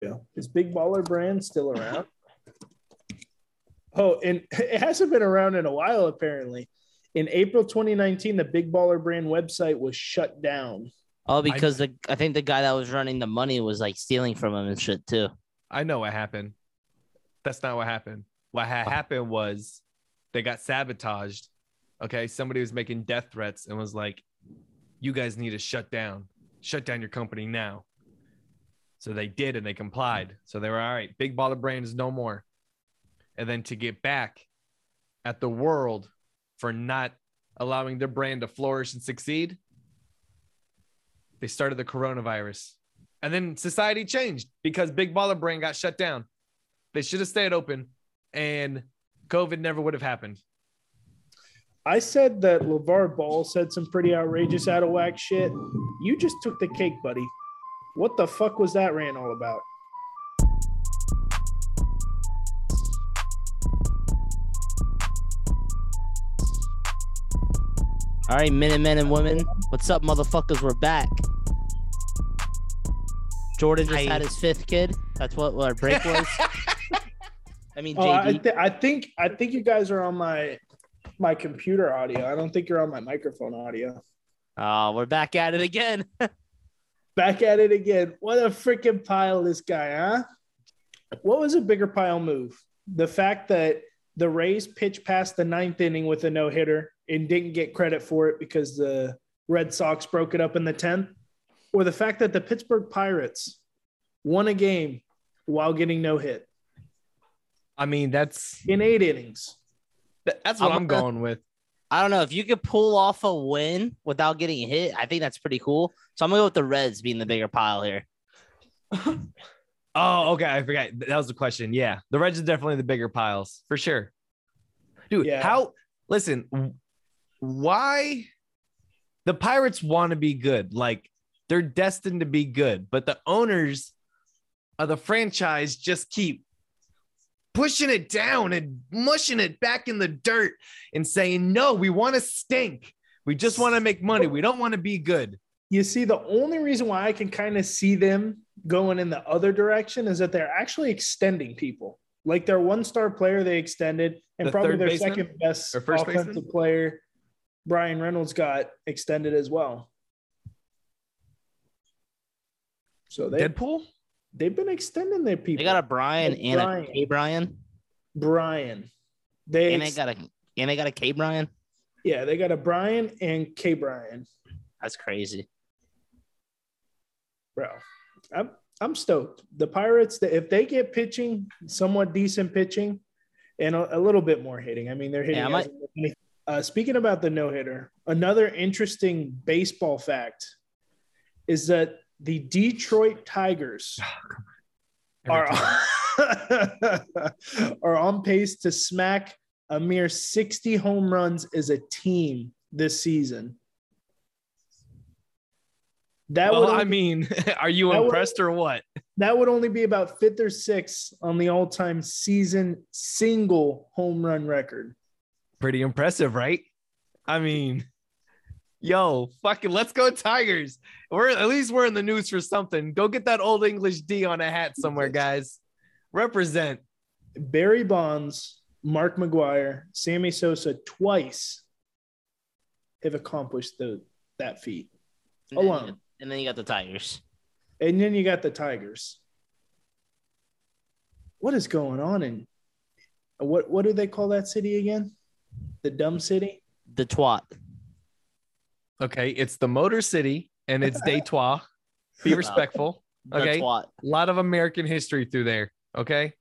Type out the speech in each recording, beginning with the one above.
Yeah. Is Big Baller Brand still around? oh, and it hasn't been around in a while, apparently. In April 2019, the Big Baller Brand website was shut down. Oh, because the I think the guy that was running the money was like stealing from him and shit too. I know what happened. That's not what happened. What ha- happened was they got sabotaged. Okay. Somebody was making death threats and was like, you guys need to shut down, shut down your company now. So they did and they complied. Hmm. So they were all right. Big baller brand is no more. And then to get back at the world for not allowing their brand to flourish and succeed, they started the coronavirus. And then society changed because Big Baller Brand got shut down. They should have stayed open and COVID never would have happened. I said that LaVar Ball said some pretty outrageous out of whack shit. You just took the cake, buddy. What the fuck was that rant all about? All right, men and men and women, what's up, motherfuckers? We're back. Jordan just I- had his fifth kid. That's what our break was. I mean, Oh, I, JD. th- I think I think you guys are on my my computer audio. I don't think you're on my microphone audio. Oh, we're back at it again. Back at it again. What a freaking pile this guy, huh? What was a bigger pile move? The fact that the Rays pitched past the ninth inning with a no hitter and didn't get credit for it because the Red Sox broke it up in the 10th, or the fact that the Pittsburgh Pirates won a game while getting no hit I mean, that's in eight innings. that's what I'm I'm gonna- going with. I don't know if you could pull off a win without getting hit. I think that's pretty cool. So I'm gonna go with the Reds being the bigger pile here. Oh, okay. I forgot. That was the question. Yeah. The Reds are definitely the bigger piles for sure. Dude, Yeah. how listen, why the Pirates want to be good? Like they're destined to be good, but the owners of the franchise just keep pushing it down and mushing it back in the dirt and saying, no, we want to stink. We just want to make money. We don't want to be good. You see, the only reason why I can kind of see them going in the other direction is that they're actually extending people. Like their one star player, they extended, and The probably their baseman? second best first offensive baseman? player, Brian Reynolds, got extended as well. So they Deadpool? They've been extending their people. They got a Brian Yeah, and Brian. a K Brian, Brian. They, and they got a and they got a K Brian. yeah, they got a Brian and K Brian. That's crazy. bro. I'm I'm stoked. The Pirates, if they get pitching, somewhat decent pitching, and a, a little bit more hitting. I mean, they're hitting. Yeah, as- uh, speaking about the no hitter, another interesting baseball fact is that the Detroit Tigers oh, are are on pace to smack a mere 60 home runs as a team this season. That well, would I mean, are you That would- impressed or what? that would only be about fifth or sixth on the all-time season single home run record. Pretty impressive, right? I mean, yo, fucking let's go Tigers. We're at least we're in the news for something. Go get that old English D on a hat somewhere, guys. Represent. Barry Bonds, Mark McGwire, Sammy Sosa twice have accomplished the that feat. And then, you Alone. got, and then you got the Tigers. And then you got the Tigers. What is going on in what what do they call that city again? The dumb city? The twat. Okay, it's the Motor City and it's Detroit. Be respectful. Okay. A lot of American history through there. Okay.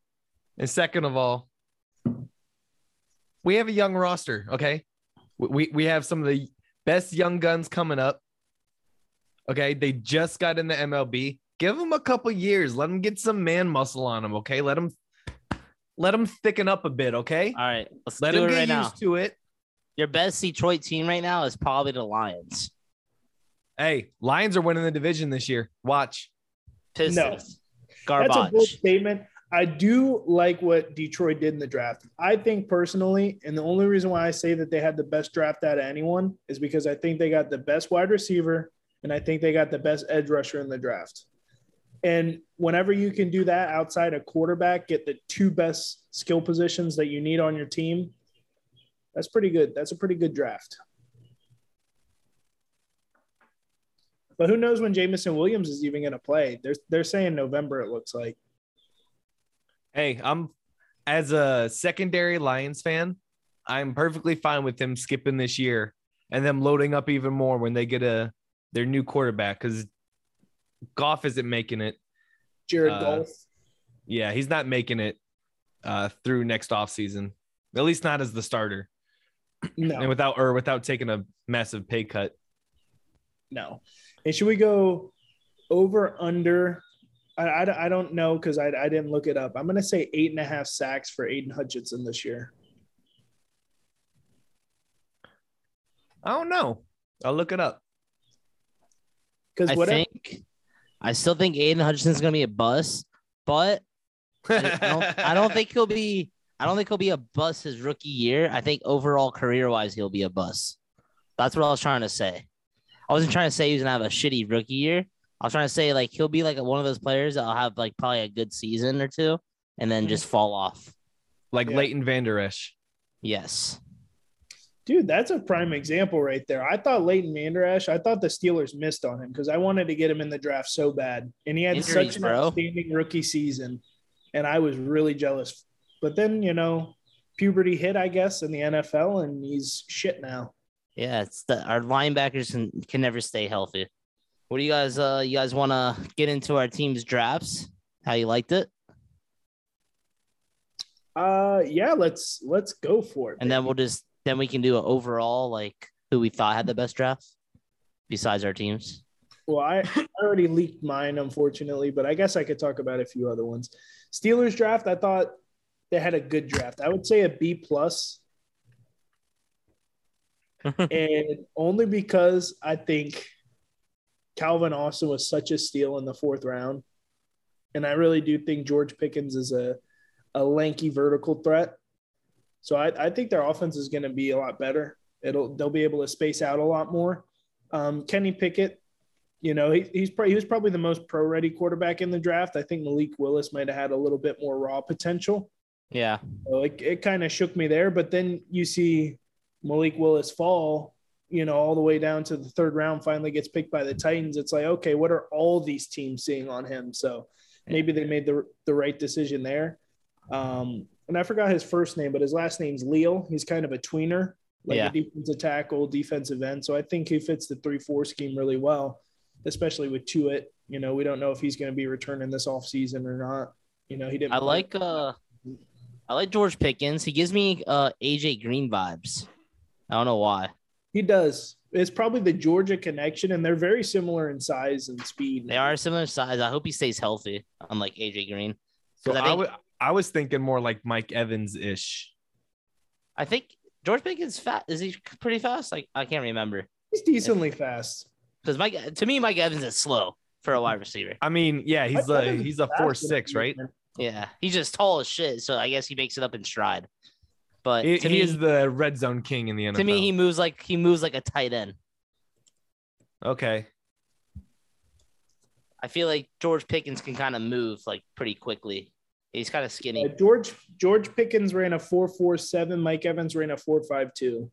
And second of all, we have a young roster. Okay. We, we, we have some of the best young guns coming up. Okay. They just got in the MLB. Give them a couple years. Let them get some man muscle on them. Okay. Let them let them thicken up a bit. Okay. All right, let's Let do them it get right used now. to it. Your best Detroit team right now is probably the Lions. Hey, Lions are winning the division this year. Watch. Pistons. That's a bold statement. I do like what Detroit did in the draft. I think personally, and the only reason why I say that they had the best draft out of anyone is because I think they got the best wide receiver and I think they got the best edge rusher in the draft. And whenever you can do that outside a quarterback, get the two best skill positions that you need on your team, that's pretty good. That's a pretty good draft. But who knows when Jameson Williams is even going to play? They're they're saying November. It looks like. Hey, I'm as a secondary Lions fan, I'm perfectly fine with him skipping this year and them loading up even more when they get a their new quarterback because Goff isn't making it. Jared Uh, Goff. Yeah, he's not making it uh, through next offseason. At least not as the starter. No, And without or without taking a massive pay cut. no. And should we go over under? I, I, I don't know because I, I didn't look it up. I'm going to say eight and a half sacks for Aidan Hutchinson this year. I don't know. I'll look it up. Because I whatever. think I still think Aidan Hutchinson's gonna be a bust, but I I don't, I don't think he'll be. I don't think he'll be a bust his rookie year. I think overall career wise he'll be a bust. That's what I was trying to say. I wasn't trying to say he's gonna have a shitty rookie year. I was trying to say like he'll be like one of those players that'll have like probably a good season or two and then mm-hmm. just fall off. like Yeah. Leighton Vander Esch. Yes. Dude, that's a prime example right there. I thought Leighton Vander Esch, I thought the Steelers missed on him because I wanted to get him in the draft so bad. And he had Injuries, such an bro. outstanding rookie season. And I was really jealous. But then, you know, puberty hit, I guess, in the NFL, and he's shit now. Yeah, it's the our linebackers can, can never stay healthy. What do you guys uh you guys want to get into our team's drafts? How you liked it? Uh yeah, let's let's go for it. And then we'll just then we can do an overall like who we thought had the best draft besides our teams. Well, I, I already leaked mine, unfortunately, but I guess I could talk about a few other ones. Steelers draft, I thought they had a good draft. I would say a B plus, and only because I think Calvin Austin was such a steal in the fourth round, and I really do think George Pickens is a a lanky vertical threat. So I, I think their offense is going to be a lot better. It'll they'll be able to space out a lot more. Um, Kenny Pickett, you know, he, he's probably he was probably the most pro ready quarterback in the draft. I think Malik Willis might have had a little bit more raw potential. Yeah. So it, it kind of shook me there. But then you see Malik Willis fall, you know, all the way down to the third round, finally gets picked by the Titans. It's like, okay, what are all these teams seeing on him? So maybe they made the, the right decision there. Um, and I forgot his first name, but his last name's Leal. He's kind of a tweener, like Yeah. a defensive tackle, defensive end. So I think he fits the 3 4 scheme really well, especially with Tuitt. You know, we don't know if he's going to be returning this offseason or not. You know, he didn't. I play- like uh I like George Pickens. He gives me uh AJ Green vibes. I don't know why. He does. It's probably the Georgia connection, and they're very similar in size and speed. They are similar size. I hope he stays healthy, unlike AJ Green. So I I think- wa- I was thinking more like Mike Evans ish. I think George Pickens fat is he pretty fast? Like I can't remember. He's decently fast. Because Mike to me, Mike Evans is slow for a wide receiver. I mean, yeah, he's Mike a Evans he's a four six, the right? Season. Yeah. He's just tall as shit. So I guess he makes it up in stride. But He, to he me, is the red zone king in the NFL. to me, he moves like he moves like a tight end. okay. I feel like George Pickens can kind of move like pretty quickly. He's kind of skinny. Uh, George George Pickens ran a four four seven. Mike Evans ran a four five two.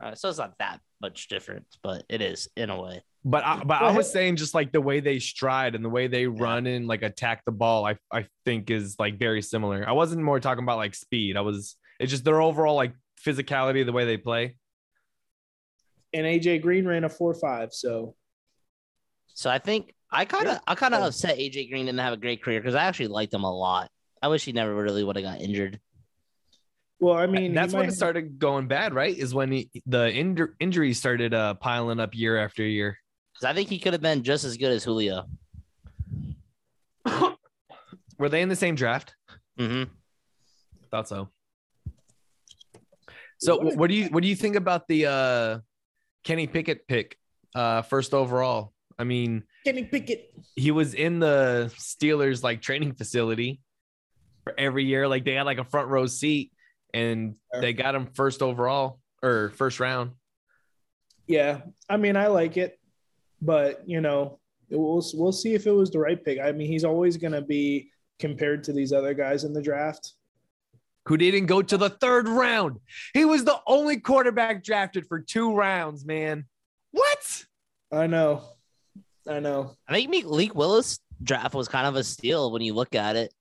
Uh, so it's not that much difference, but it is in a way. But I, but I was saying just like the way they stride and the way they run and like attack the ball, I I think is like very similar. I wasn't more talking about like speed. I was it's just their overall like physicality, the way they play. And AJ Green ran a four five. So So I think I kind of Yeah. I kind of Yeah. upset AJ Green didn't have a great career because I actually liked him a lot. I wish he never really would have got injured. well, I mean, That's when might it started going bad, right? Is when he, the injur- injuries started uh, piling up year after year. Because I think he could have been just as good as Julio. Were they in the same draft? Mm-hmm. Thought so. So What? what do you what do you think about the uh Kenny Pickett pick uh first overall? I mean, Kenny Pickett. he was in the Steelers like training facility for every year. Like they had like a front row seat and Sure. they got him first overall or first round. Yeah, I mean, I like it, but you know, We'll we'll see if it was the right pick. I mean, he's always going to be compared to these other guys in the draft. Who didn't go to the third round? He was the only quarterback drafted for two rounds, man. What? I know. I know. I think Malik Willis draft was kind of a steal when you look at it.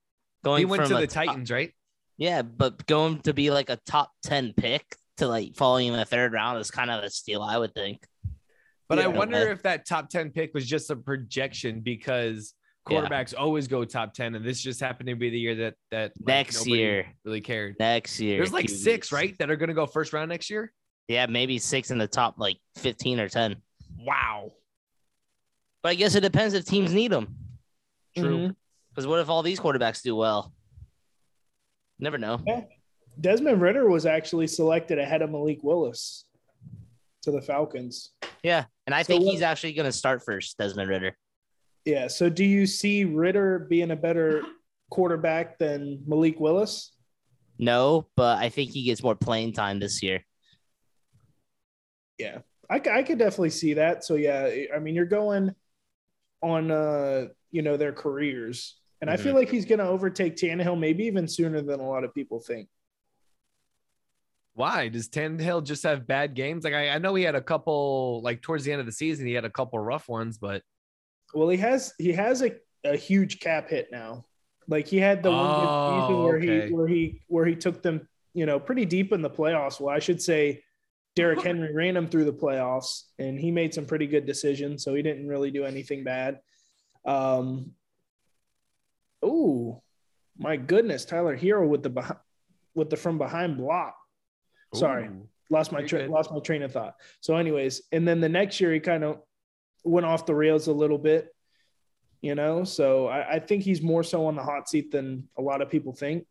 Going He went from to a the top- Titans, right? yeah, but going to be like a top ten pick to like falling in the third round is kind of a steal, I would think. But I Yeah. wonder if that top 10 pick was just a projection because Yeah. quarterbacks always go top 10 and this just happened to be the year that that like, Next year, really cared. next year, There's like six, right? That are going to go first round next year. Yeah, maybe six in the top like fifteen or ten. Wow. But I guess it depends if teams need them. True. Mhm. Because what if all these quarterbacks do well? Never know. Desmond Ridder was actually selected ahead of Malik Willis to the Falcons. Yeah, and I So think what- he's actually going to start first, Desmond Ridder. Yeah. So do you see Ridder being a better quarterback than Malik Willis? No, but I think he gets more playing time this year. Yeah. I, I could definitely see that. So yeah, I mean, you're going on uh, you know, their careers. And I feel like he's gonna overtake Tannehill maybe even sooner than a lot of people think. Why does Tannehill just have bad games? Like I, I know he had a couple, like towards the end of the season, he had a couple rough ones, but Well, he has he has a, a huge cap hit now. Like he had the one season Oh, where okay. he where he where he took them, you know, pretty deep in the playoffs. Well, I should say Derrick Henry ran him through the playoffs and he made some pretty good decisions, so he didn't really do anything bad. Um Oh, my goodness, Tyler Herro with the beh- with the from behind block. Sorry Ooh. lost my tra- lost my train of thought. So, anyways, and then the next year he kind of went off the rails a little bit, you know. So I, I think he's more so on the hot seat than a lot of people think.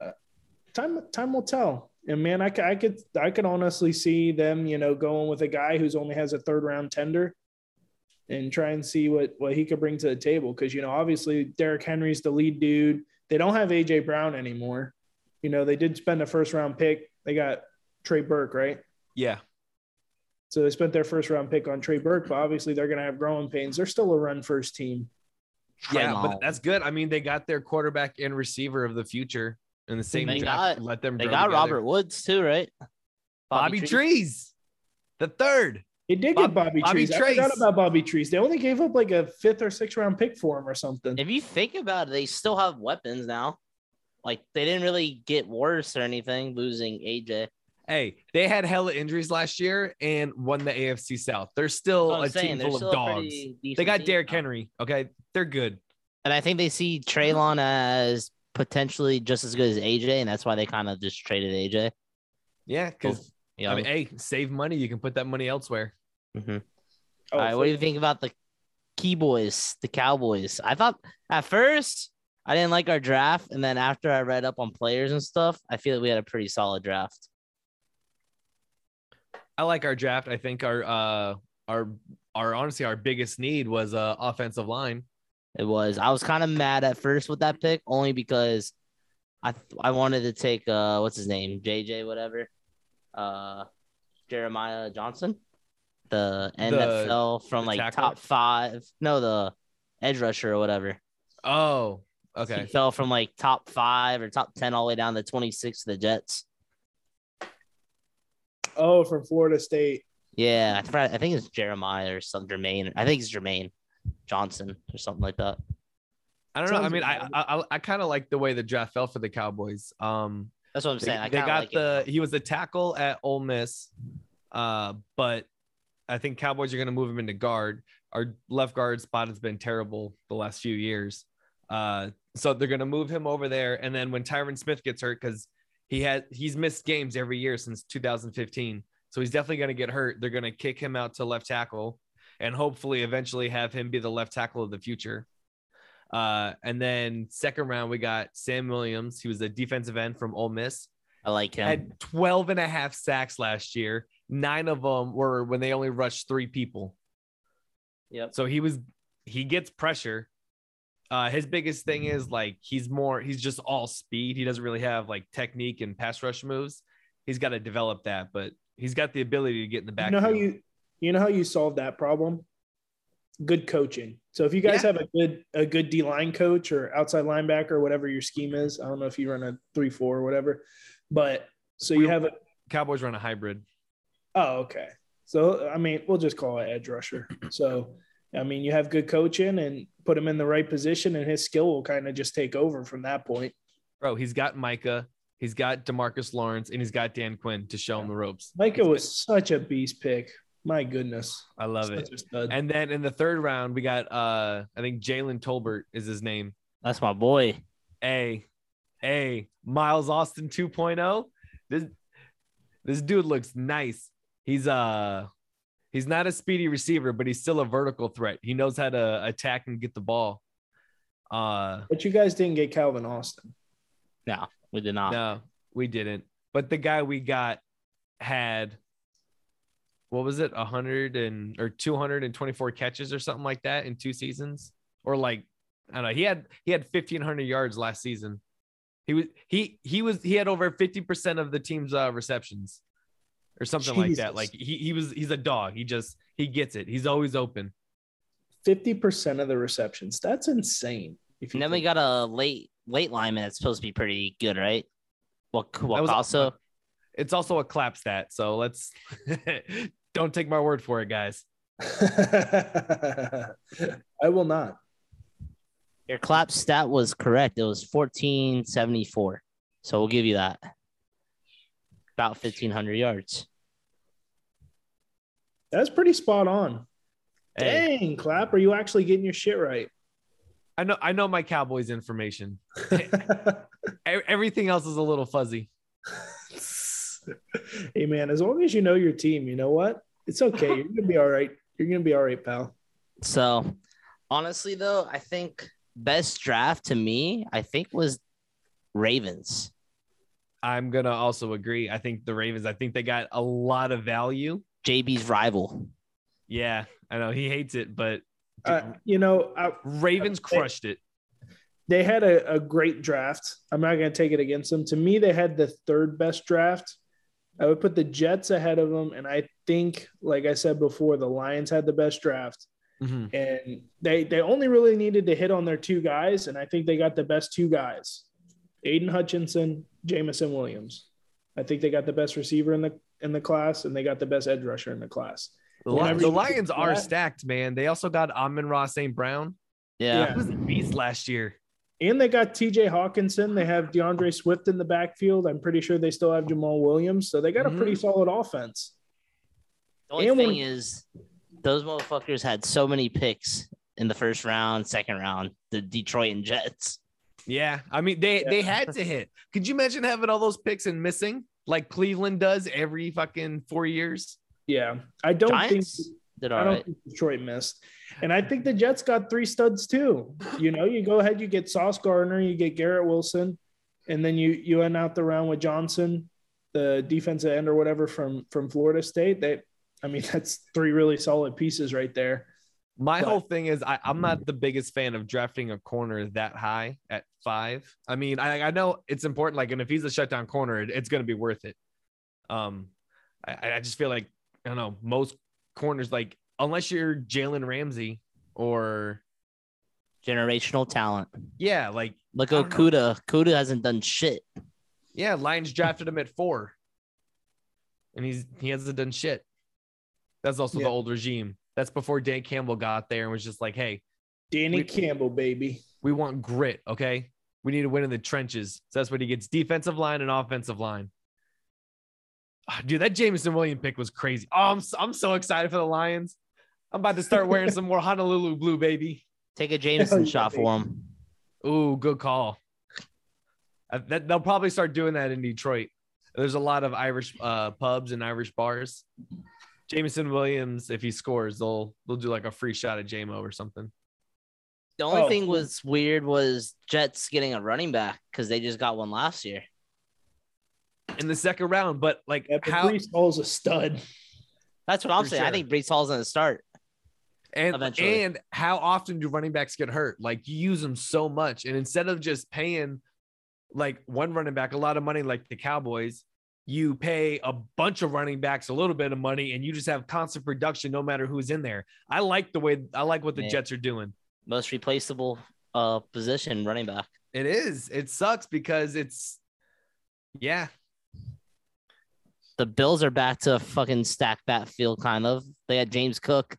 Uh, time time will tell. And man, I, I could I could honestly see them, you know, going with a guy who's only has a third round tender and try and see what what he could bring to the table. Because you know, obviously Derrick Henry's the lead dude. They don't have AJ Brown anymore. You know, they did spend a first round pick. They got Trey Burke, right? Yeah. So they spent their first round pick on Trey Burke, but obviously they're going to have growing pains. They're still a run first team. Yeah, Draymond. but that's good. I mean, they got their quarterback and receiver of the future in the same They draft. got- Let them. they grow got together. Robert Woods too, right? Bobby, Trees. Trees, the third. They did Bob- get Bobby, Bobby Trees. I forgot about Bobby Trees. They only gave up like a fifth or sixth round pick for him or something. If you think about it, they still have weapons now. Like they didn't really get worse or anything losing AJ. Hey, they had hella injuries last year and won the AFC South. They're still That's what a I'm saying. team full of dogs. They got team Derrick. Henry. Okay, they're good. And I think they see Treylon as potentially just as good as AJ, and that's why they kind of just traded AJ. Yeah, because You I mean, hey, save money. You can put that money elsewhere. Mhm. Oh, All right, what do you think about the Key Boys, the Cowboys? I thought at first I didn't like our draft, and then after I read up on players and stuff, I feel like we had a pretty solid draft. I like our draft. I think our uh our our honestly our biggest need was uh offensive line. It was. I was kind of mad at first with that pick, only because I I wanted to take uh what's his name, JJ whatever, uh Jeremiah Johnson, the The- fell from like tackle? top five. No, the edge rusher or whatever. Oh, He okay. fell from like top five or top ten all the way down to twenty six to the Jets. Oh, from Florida State. Yeah, I, forgot, I think it's Jeremiah or some Jermaine. I think it's Jermaine Johnson or something like that. I don't know. I mean, I. I, I, I kind of like the way the draft fell for the Cowboys. Um, That's what I'm they, saying. I they got like it. the he was the tackle at Ole Miss, uh, but I think Cowboys are going to move him into guard. Our left guard spot has been terrible the last few years, uh, so they're going to move him over there. And then when Tyron Smith gets hurt, because he had he's missed games every year since 2015, so he's definitely going to get hurt. They're going to kick him out to left tackle, and hopefully eventually have him be the left tackle of the future. Uh, and then second round, we got Sam Williams. He was a defensive end from Ole Miss. I like him. Had 12 and a half sacks last year. Nine of them were when they only rushed three people. Yep. So he was, he gets pressure. Uh, his biggest thing is like he's more, he's just all speed. He doesn't really have like technique and pass rush moves. He's got to develop that, but he's got the ability to get in the back. You know how you you know how you solve that problem? good coaching. So if you guys Yeah. have a good a good D line coach or outside linebacker, or whatever your scheme is, I don't know if you run a three four or whatever, but so you have a Cowboys run a hybrid. oh okay. So I mean, we'll just call it edge rusher. So I mean, you have good coaching and put him in the right position, and his skill will kind of just take over from that point. Bro, he's got Micah, he's got Demarcus Lawrence, and he's got Dan Quinn to show him the ropes. Micah was such a beast pick. My goodness, I love it. Such a stud. And then in the third round, we got uh I think Jalen Tolbert is his name. That's my boy. A, A, Miles Austin 2.0. This this dude looks nice. He's uh he's not a speedy receiver, but he's still a vertical threat. He knows how to attack and get the ball. Uh but you guys didn't get Calvin Austin. No, we did not. no, we didn't. But the guy we got had what was it, a hundred and or two hundred and twenty-four catches or something like that in two seasons, or like I don't know. He had he had fifteen hundred yards last season. He was he he was he had over fifty percent of the team's uh, receptions, or something like that. Like he he was he's a dog. He just he gets it. He's always open. Fifty percent of the receptions. That's insane. If you And then we got a late late lineman that's supposed to be pretty good, right? What what was- also It's also a clap stat. So let's don't take my word for it, guys. I will not. your clap stat was correct. It was fourteen seventy four. So we'll give you that. About fifteen hundred yards. That's pretty spot on. Hey, Dang, clap. Are you actually getting your shit right? I know I know my Cowboys information. Everything else is a little fuzzy. hey man, as long as you know your team, you know what? It's okay. You're gonna be all right. You're gonna be all right, pal. So honestly though, I think best draft to me, I think was Ravens. I'm gonna also agree. I think the Ravens. I think they got a lot of value. JB's rival. Yeah, I know he hates it, but Uh, you know, I, Ravens crushed it. they had a, a great draft. I'm not going to take it against them. To me, they had the third best draft. I would put the Jets ahead of them. And I think, like I said before, the Lions had the best draft. Mhm. And they, they only really needed to hit on their two guys. And I think they got the best two guys Aidan Hutchinson, Jameson Williams. I think they got the best receiver in the in the class, and they got the best edge rusher in the class. The, Li- Whenever the you- Lions are Yeah. stacked, man. They also got Amon Ross St. Brown. Yeah. He was a beast last year. And they got TJ Hockenson. They have D'Andre Swift in the backfield. I'm pretty sure they still have Jamaal Williams. So they got Mhm. a pretty solid offense. The only And thing when- is, those motherfuckers had so many picks in the first round, second round. The Detroit and Jets. Yeah, I mean they Yeah. they had to hit. Could you imagine having all those picks and missing like Cleveland does every fucking four years? Yeah. I don't Giants think did I all don't right. think Detroit missed. And I think the Jets got three studs too. You know, you go ahead, you get Sauce Gardner, you get Garrett Wilson, and then you you end out the round with Johnson, the defensive end or whatever from from Florida State. They I mean, that's three really solid pieces right there. My But- whole thing is I, I'm not the biggest fan of drafting a corner that high at five. I mean, I, I know it's important, like, and if he's a shutdown corner, it- it's going to be worth it. Um, I, I just feel like I don't know most corners, like unless you're Jalen Ramsey or Generational talent. yeah, like Look I at. Kuda. Kuda hasn't done shit. yeah, Lions drafted him at four, and he's he hasn't done shit. That's also Yeah. the old regime. That's before Dan Campbell got there and was just like, hey, Danny We- Campbell, baby. we want grit. Okay. We need to win in the trenches. So that's what he gets defensive line and offensive line. Ah, Dude, that Jameson William pick was crazy. Oh, I'm so, I'm so excited for the Lions. I'm about to start wearing some more Honolulu blue, baby. Take a Jameson yeah, shot baby. for him. Ooh, good call. Uh, that, they'll probably start doing that in Detroit. There's a lot of Irish uh, pubs and Irish bars. Jameson Williams, if he scores, they'll they'll do like a free shot at JMO or something. The only Oh, thing was weird was Jets getting a running back because they just got one last year. In the second round, but like Yeah, but how Breece Hall's a stud. That's what I'm For saying. I think Breece Hall's going to start. And eventually. and how often do running backs get hurt? Like you use them so much, and instead of just paying like one running back a lot of money, like the Cowboys, you pay a bunch of running backs a little bit of money and you just have constant production no matter who's in there. I like the way I like what the Yeah. Jets are doing. Most replaceable uh position running back. It is. It sucks because it's yeah. The Bills are back to a fucking stack that backfield kind of. They had James Cook,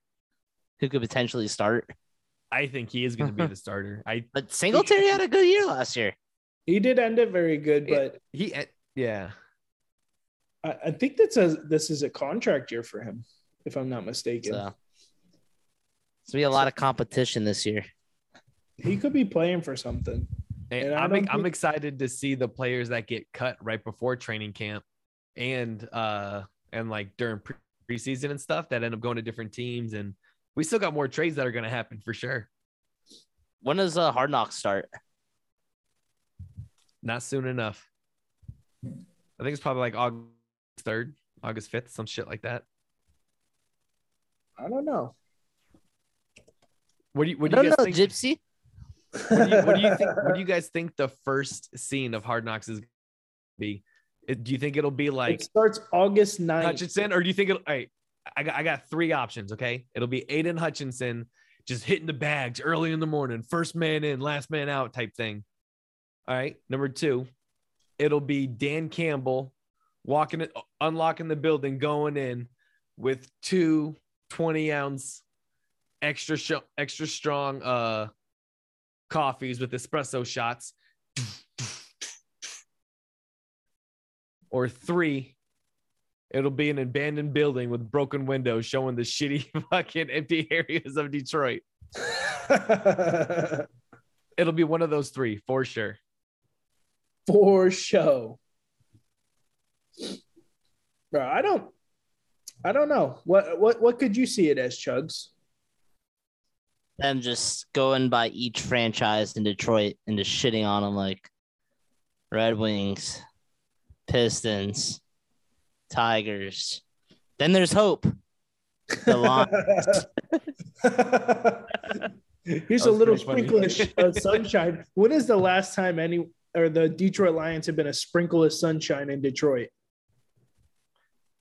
who could potentially start. I think he is going to be the starter. I But Singletary had a good year last year. He did end it very good, but he yeah. I, I think that's a this is a contract year for him, if I'm not mistaken. So it's gonna be a lot of competition this year. He could be playing for something. And And I I'm don't I'm excited to see the players that get cut right before training camp and uh and like during pre- preseason and stuff that end up going to different teams and we still got more trades that are going to happen for sure. When does uh, Hard Knocks start? Not soon enough. I think it's probably like August 3rd, August 5th, some shit like that. I don't know. What do you what do no, you no, guys think? Gypsy. What do you, what do you think? What do you guys think the first scene of Hard Knocks is gonna be? Do you think it'll be like it starts August 9th. Hutchinson, or do you think it'll? All right, I got I got three options. Okay, it'll be Aidan Hutchinson just hitting the bags early in the morning, first man in, last man out type thing. All right, number two, it'll be Dan Campbell walking it, unlocking the building, going in with two 20 ounce extra sh- extra strong uh coffees with espresso shots. Or three, it'll be an abandoned building with broken windows showing the shitty fucking empty areas of Detroit. It'll be one of those three for sure. for show. Bro, I don't I don't know. What what what could you see it as, Chugs? Them just going by each franchise in Detroit and just shitting on them like Red Wings, Pistons, Tigers. Then there's hope. The Lions. Here's a little sprinkle funny. of sh- of sunshine. When is the last time any or the Detroit Lions have been a sprinkle of sunshine in Detroit?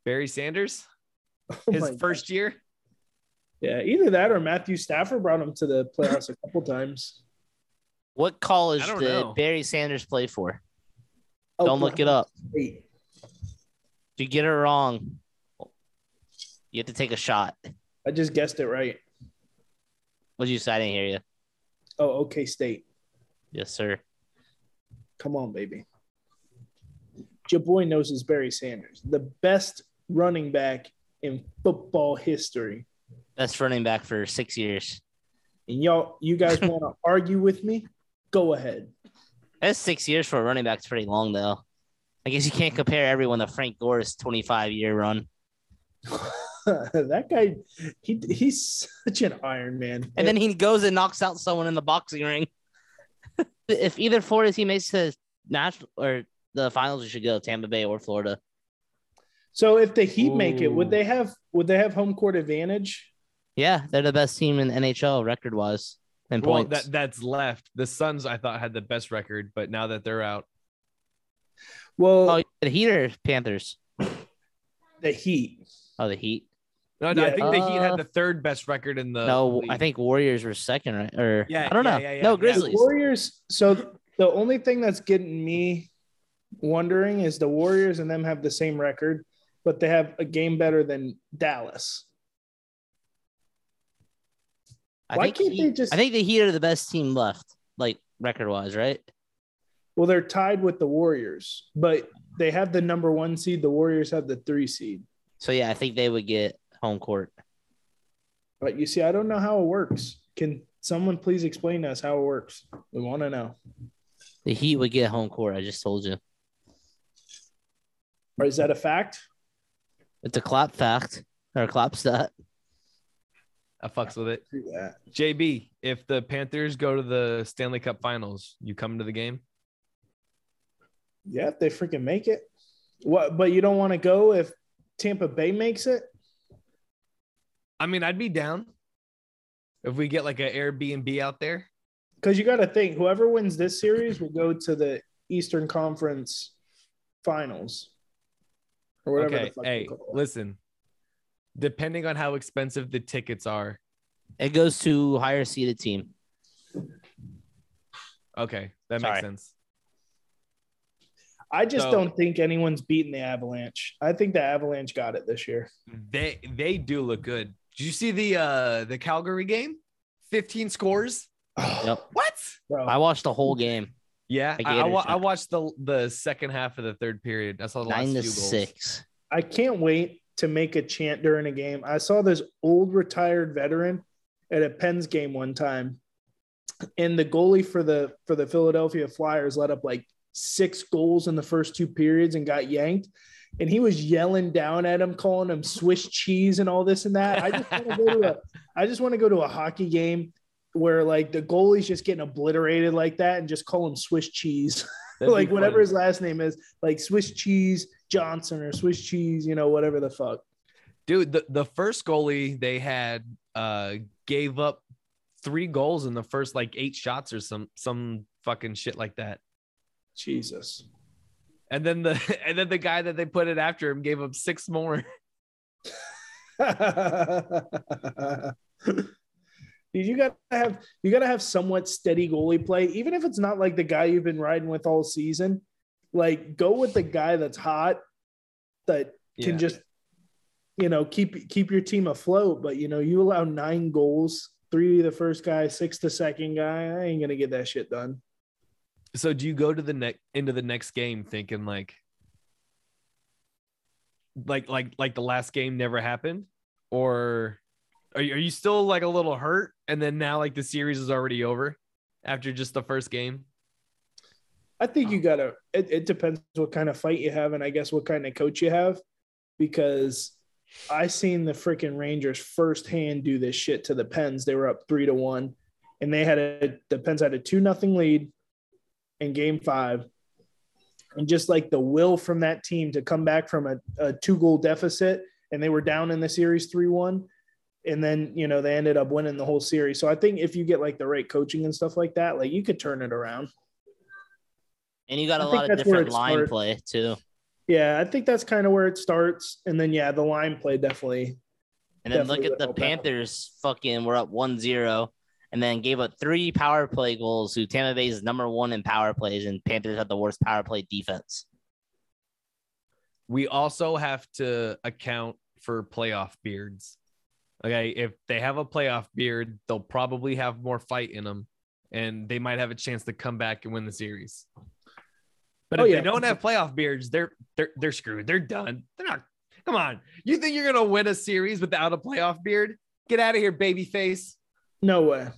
Barry Sanders, Oh his my first year. Yeah, either that or Matthew Stafford brought him to the playoffs a couple times. What college did know. Barry Sanders play for? Oh, Don't look it up. Wait, If you get it wrong, you have to take a shot. I just guessed it right. What'd you say? I didn't hear you. Oh, okay, State. Yes, sir. Come on, baby. Your boy knows his Barry Sanders, the best running back in football history. Best running back for six years. And y'all, you guys want to argue with me? Go ahead. That's six years for a running back. It's pretty long, though. I guess you can't compare everyone to Frank Gore's 25 year run. that guy, he he's such an Iron Man. And then he goes and knocks out someone in the boxing ring. if either Florida team makes the national or the finals, you should go Tampa Bay or Florida. So if the Heat make it, would they have would they have home court advantage? Yeah, they're the best team in NHL record wise and Well, points. that that's left. The Suns, I thought, had the best record, but now that they're out, Well, oh, the Heat or Panthers? the Heat. Oh, the Heat. no, no, Yeah. I think the Heat Uh, had the third best record in the. no, I think Warriors were second, right? Or Yeah, I don't yeah, know. yeah, yeah, no, yeah. Grizzlies. Warriors. So the only thing that's getting me wondering is the Warriors and them have the same record, but they have a game better than Dallas. I Why think can't they just- I think the Heat are the best team left, like record wise, right? Well, they're tied with the Warriors, but they have the number one seed. The Warriors have the three seed. So yeah, I think they would get home court. But you see, I don't know how it works. Can someone please explain to us how it works? We want to know. The Heat would get home court. I just told you. Or is that a fact? It's a clap fact or a clap stat. I fucks with it. Do that. JB, if the Panthers go to the Stanley Cup Finals, you come to the game. Yeah, if they freaking make it. What? But you don't want to go if Tampa Bay makes it. I mean, I'd be down if we get like an Airbnb out there. Because you got to think, whoever wins this series will go to the Eastern Conference Finals. Or whatever Okay, the hey, they call it. listen. Depending on how expensive the tickets are, It goes to higher seeded team. okay, that Sorry. makes sense. I just so- don't think anyone's beaten the Avalanche. I think the Avalanche got it this year. They they do look good. Did you see the uh the Calgary game? 15 scores. Yep. What? Bro, I watched the whole game. Yeah, I, I. I watched the the second half of the third period. I saw the Nine last to few goals. six. I can't wait to make a chant during a game. I saw this old retired veteran at a Pens game one time, and the goalie for the for the Philadelphia Flyers let up like six goals in the first two periods and got yanked. And he was yelling down at him, calling him Swiss cheese and all this and that. I just want to go to a I just want to go to a hockey game where like the goalie's just getting obliterated like that and just call him Swiss cheese. Like whatever his last name is, like Swiss cheese Johnson or Swiss cheese, you know, whatever the fuck. dude. The, the first goalie they had uh gave up three goals in the first like eight shots or some some fucking shit like that. Jesus. And then the and then the guy that they put it after him gave up six more. You gotta have you gotta have somewhat steady goalie play, even if it's not like the guy you've been riding with all season. Like go with the guy that's hot that can Yeah. just you know keep keep your team afloat. But you know, you allow nine goals, three to the first guy, six to second guy. I ain't gonna get that shit done. So do you go to the next into the next game thinking like like like like the last game never happened or are you, are you still like a little hurt and then now like the series is already over after just the first game? I think you oh. gotta. It, it depends what kind of fight you have, and I guess what kind of coach you have, because I seen the freaking Rangers firsthand do this shit to the Pens. They were up three to one, and they had a the Pens had a two nothing lead in Game Five, and just like the will from that team to come back from a, a two goal deficit, and they were down in the series three one. And then you know they ended up winning the whole series. So I think if you get like the right coaching and stuff like that, like you could turn it around. And you got a I think lot of that's where different line started. play too. Yeah, I think that's kind of where it starts. And then, yeah, the line play definitely. And then look at the would help out. Panthers fucking were up 1-0 and then gave up three power play goals who Tampa Bay is number one in power plays and Panthers had the worst power play defense. We also have to account for playoff beards. Okay, if they have a playoff beard, they'll probably have more fight in them and they might have a chance to come back and win the series. But Oh, if yeah. they don't have playoff beards, they're they're they're screwed. They're done. They're not. Come on, you think you're gonna win a series without a playoff beard? Get out of here, baby face. No way.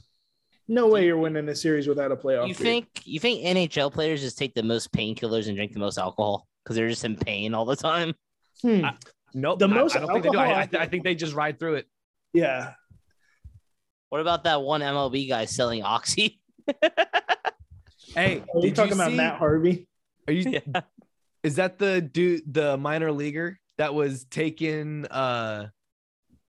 No way you're winning a series without a playoff. You beard. think you think NHL players just take the most painkillers and drink the most alcohol because they're just in pain all the time? Hmm. I- Nope. The I- most I, don't think they do. I, I, alcohol- I think they just ride through it. Yeah. What about that one MLB guy selling oxy? Hey, Are you talking you about see, Matt Harvey? Are you? Is that the dude, the minor leaguer that was taken? Uh,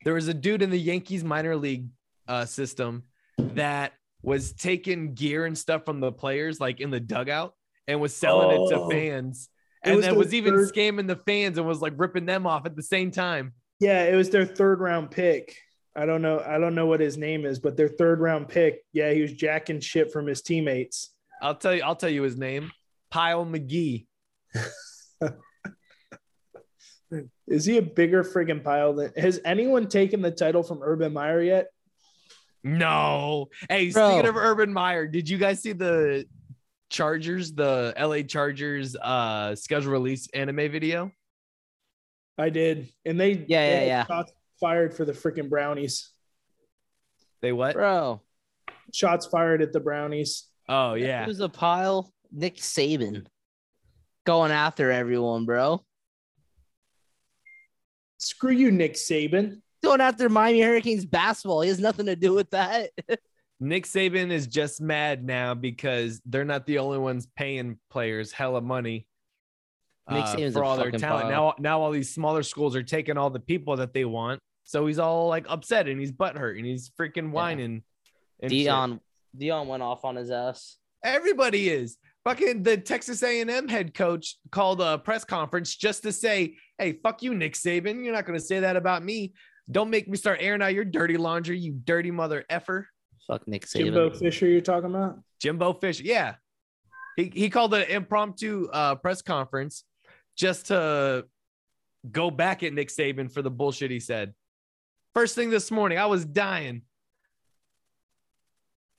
there was a dude in the Yankees minor league uh, system that was taking gear and stuff from the players, like in the dugout, and was selling it Oh. to fans, It and was then the was even third- scamming the fans and was like ripping them off at the same time. Yeah, it was their third round pick. I don't know. I don't know what his name is, but their third round pick. Yeah, he was jacking shit from his teammates. I'll tell you. I'll tell you his name. Pyle McGee. Is he a bigger friggin' pile than has anyone taken the title from Urban Meyer yet? No. Hey, Bro. speaking of Urban Meyer, did you guys see the Chargers, the LA Chargers uh schedule release anime video? I did. And they Yeah, they yeah, yeah. shots fired for the freaking brownies. They what? Bro, Shots fired at the brownies. Oh yeah. it was a pile. Nick Saban going after everyone, bro. Screw you, Nick Saban. Going after Miami Hurricanes basketball. He has nothing to do with that. Nick Saban is just mad now because they're not the only ones paying players hella money Nick uh, Saban's for all their talent. pile. Now, now all these smaller schools are taking all the people that they want. So he's all like upset and he's butthurt and he's freaking whining. and shit. Deion Deion went off on his ass. Everybody is. fucking the Texas A&M head coach called a press conference just to say, "Hey, fuck you, Nick Saban. You're not going to say that about me. Don't make me start airing out your dirty laundry, you dirty mother effer." Fuck Nick Saban. Jimbo Fisher, you're talking about? Jimbo Fisher, yeah, he he called an impromptu uh, press conference just to go back at Nick Saban for the bullshit he said. First thing this morning, I was dying.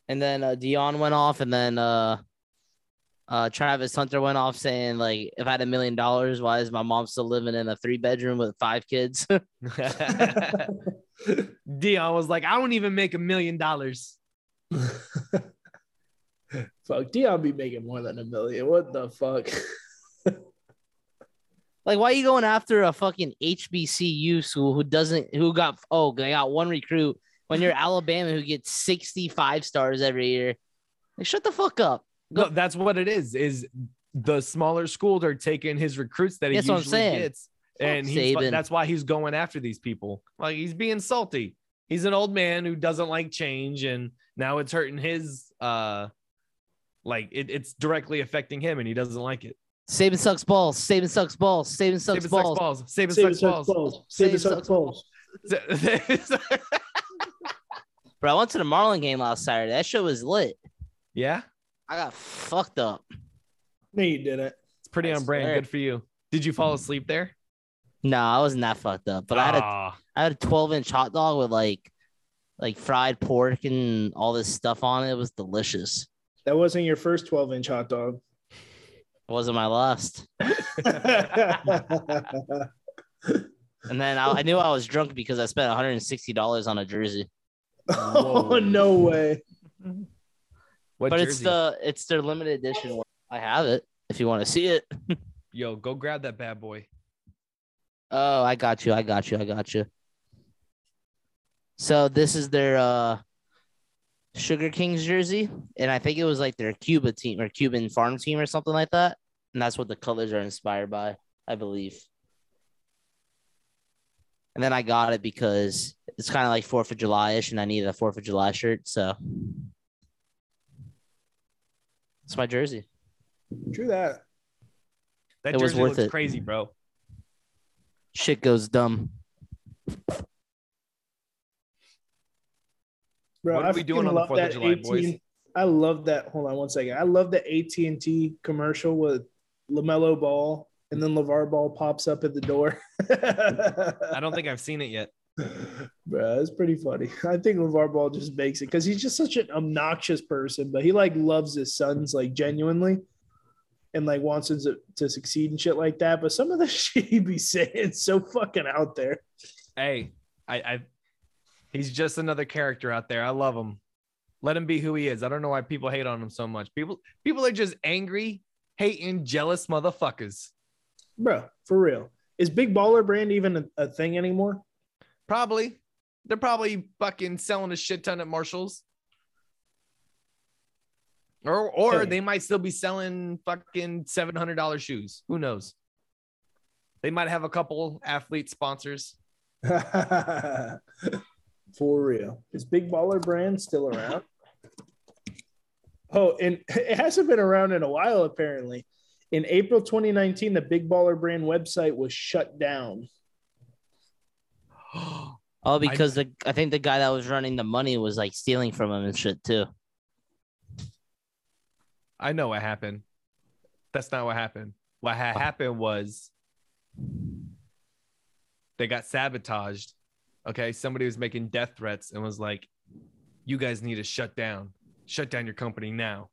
And then uh, Deion went off, and then uh, uh, Travis Hunter went off saying like, if I had a million dollars, why is my mom still living in a three bedroom with five kids? Deion was like, I don't even make a million dollars. fuck, Deion be making more than a million. What the fuck? Like, why are you going after a fucking HBCU school who doesn't, who got, oh, they got one recruit when you're Alabama who gets 65 stars every year? Like, shut the fuck up. No, that's what it is. Is the smaller schools are taking his recruits that he That's usually gets, and he's, Saban. that's why he's going after these people. Like he's being salty. He's an old man who doesn't like change, and now it's hurting his. uh Like it, it's directly affecting him, and he doesn't like it. Saban sucks balls. Saban sucks balls. Saban sucks Saban balls. sucks balls. Saban Saban sucks sucks balls. balls. Saban Saban sucks sucks balls. Bro, I went to the Marlin game last Saturday. That shit was lit. yeah, I got fucked up. No, you didn't. it's pretty I on brand. swear. Good for you. Did you fall asleep there? No, I wasn't that fucked up. But I had a Ah, had a 12 inch hot dog with like like fried pork and all this stuff on it. It was delicious. That wasn't your first 12 inch hot dog. It wasn't my last. And then I, I knew I was drunk because I spent $160 on a jersey. oh, no way. what but it's the it's their limited edition. I have it if you want to see it. Yo, go grab that bad boy. Oh, I got you. I got you. I got you. So this is their uh Sugar Kings jersey, and I think it was like their Cuba team or Cuban farm team or something like that. And that's what the colors are inspired by, I believe. And then I got it because it's kind of like Fourth of July ish, and I needed a Fourth of July shirt, so it's my jersey. True that. That It was worth looks it. crazy, bro. Shit goes dumb. Bro, What are I we doing on the 4th of that July, boys? I love that. Hold on one second. I love the AT&T commercial with LaMelo Ball and then LaVar Ball pops up at the door. I don't think I've seen it yet. Bro, it's pretty funny. I think LaVar Ball just makes it because he's just such an obnoxious person, but he like loves his sons like genuinely and like wants them to, to succeed and shit like that. But some of the shit he be saying is so fucking out there. Hey, I, I, he's just another character out there. I love him. Let him be who he is. I don't know why people hate on him so much. People, people are just angry, hating, jealous motherfuckers. Bro, for real. Is Big Baller Brand even a, a thing anymore? Probably, they're probably fucking selling a shit ton at Marshalls. Or, or Hey. they might still be selling fucking seven hundred dollars shoes. Who knows? They might have a couple athlete sponsors. For real. Is Big Baller Brand still around? Oh, and it hasn't been around in a while, apparently. In April 2019, the Big Baller Brand website was shut down. Oh, because the I think the guy that was running the money was like stealing from him and shit too. I know what happened. That's not what happened. What ha- happened was they got sabotaged. Okay. Somebody was making death threats and was like, you guys need to shut down, shut down your company now.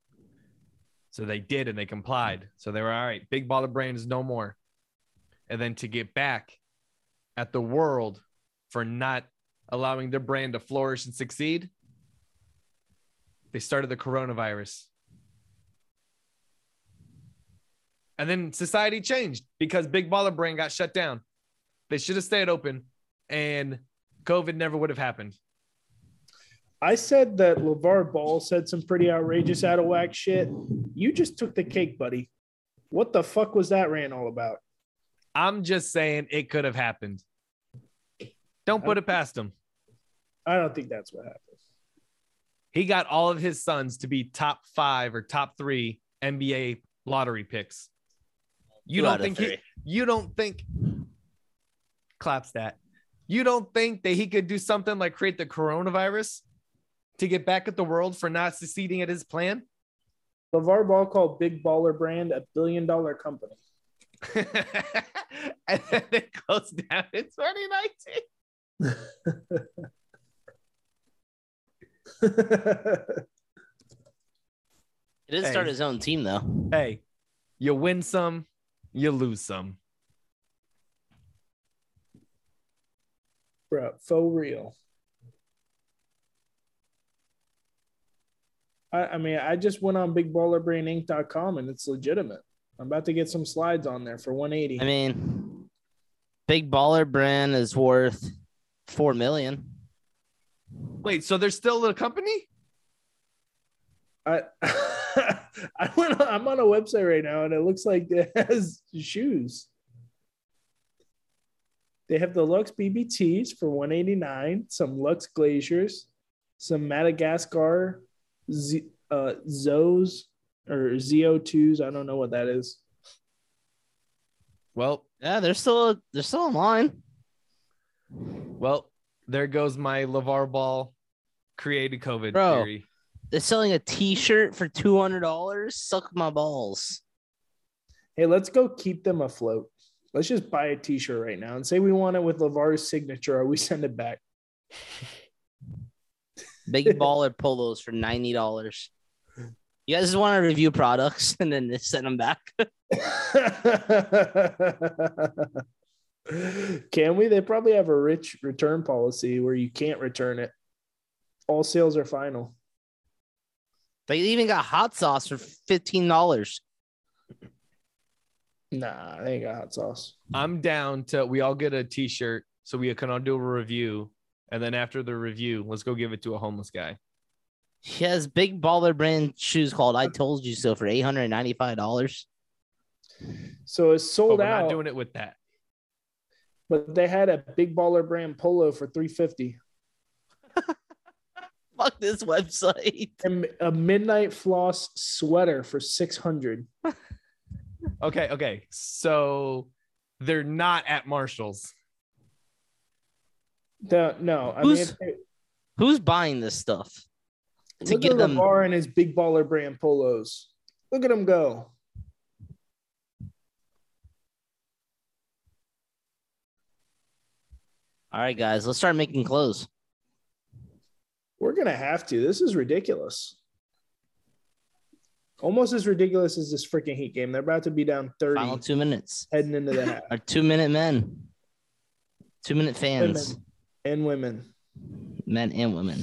So they did and they complied. So they were all right. Big baller brain is no more. And then to get back at the world for not allowing their brand to flourish and succeed, they started the coronavirus. And then society changed because Big Baller Brain got shut down. They should have stayed open and COVID never would have happened. I said that LaVar Ball said some pretty outrageous out of whack shit. You just took the cake, buddy. What the fuck was that rant all about? I'm just saying it could have happened. Don't put it past him. I don't think that's what happened. He got all of his sons to be top five or top three NBA lottery picks. You Two don't think he, you don't think claps that. You don't think that he could do something like create the coronavirus to get back at the world for not succeeding at his plan? LaVar Ball called Big Baller Brand a billion dollar company. and then it goes down in 2019. He did Hey. start his own team though. Hey, you win some, you lose some. Bro, for real. I, I mean, I just went on bigballerbrandinc.com and it's legitimate. I'm about to get some slides on there for 180. I mean, Big Baller Brand is worth four million. Wait, so there's still a company? I I went on, I'm on a website right now and it looks like it has shoes. They have the Lux BBTs for 189, some Lux Glaciers, some Madagascar Z, uh, Zos or ZO2s. I don't know what that is. Well, Yeah, they're still they're still online. well, there goes my LaVar Ball created COVID Bro. theory. They're selling a T-shirt for two hundred dollars. Suck my balls. Hey, let's go keep them afloat. Let's just buy a t-shirt right now and say we want it with LaVar's signature or we send it back. Big Baller polos for ninety dollars. You guys just want to review products and then just send them back. Can we? They probably have a rich return policy where you can't return it. All sales are final. They even got hot sauce for fifteen dollars. Nah, they ain't got hot sauce. I'm down to we all get a t-shirt so we can all do a review. And then after the review, let's go give it to a homeless guy. He has Big Baller brand shoes called "I Told You So" for eight hundred and ninety-five dollars. So it's But sold we're out, not doing it with that. but they had a big baller brand polo for 350 Fuck this website. and a midnight floss sweater for 600. Okay, okay. So they're not at Marshall's. The, no, I Who's- mean, if Who's buying this stuff? To look give at them and his big baller brand polos. Look at him go. All right, guys, let's start making clothes. We're gonna have to. This is ridiculous. Almost as ridiculous as this freaking Heat game. They're about to be down 30 Final two minutes. heading into the half. Our two minute men. Two minute fans. Women and women. Men and women.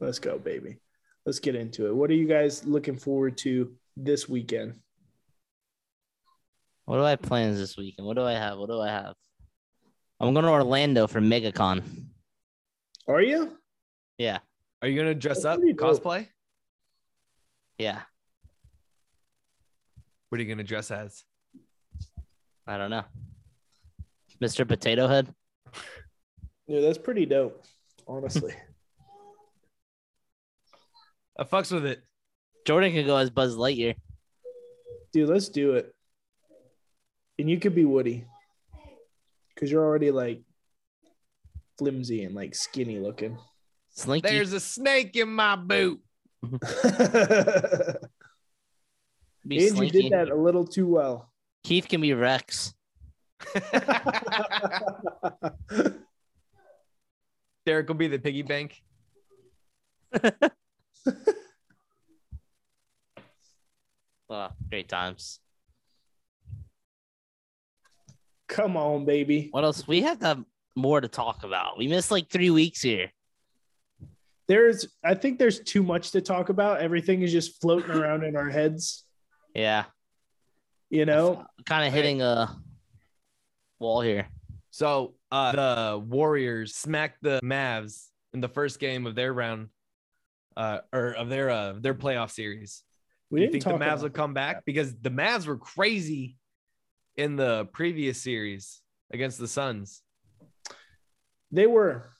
Let's go, baby. Let's get into it. What are you guys looking forward to this weekend? What do I have plans this weekend? What do I have? What do I have? I'm going to Orlando for MegaCon. Are you? Yeah. Are you gonna dress That's up pretty dope. cosplay? Yeah. What are you gonna dress as? I don't know. Mr. Potato Head. Yeah, that's pretty dope, honestly. I fucks with it. Jordan could go as Buzz Lightyear. Dude, let's do it. And you could be Woody. Because you're already like flimsy and like skinny looking. Slinky. There's a snake in my boot. and be you Slinky. did that a little too well. Keith can be Rex. Derek will be the piggy bank. Oh, great times. Come on, baby. What else? We have to have more to talk about. We missed like three weeks here. There's I think there's too much to talk about. Everything is just floating around in our heads, Yeah. you know? Kind of hitting a wall here. So uh, the Warriors smacked the Mavs in the first game of their round, uh, or of their uh, their playoff series. We Do you didn't think the Mavs would come back because the Mavs were crazy in the previous series against the Suns? They were,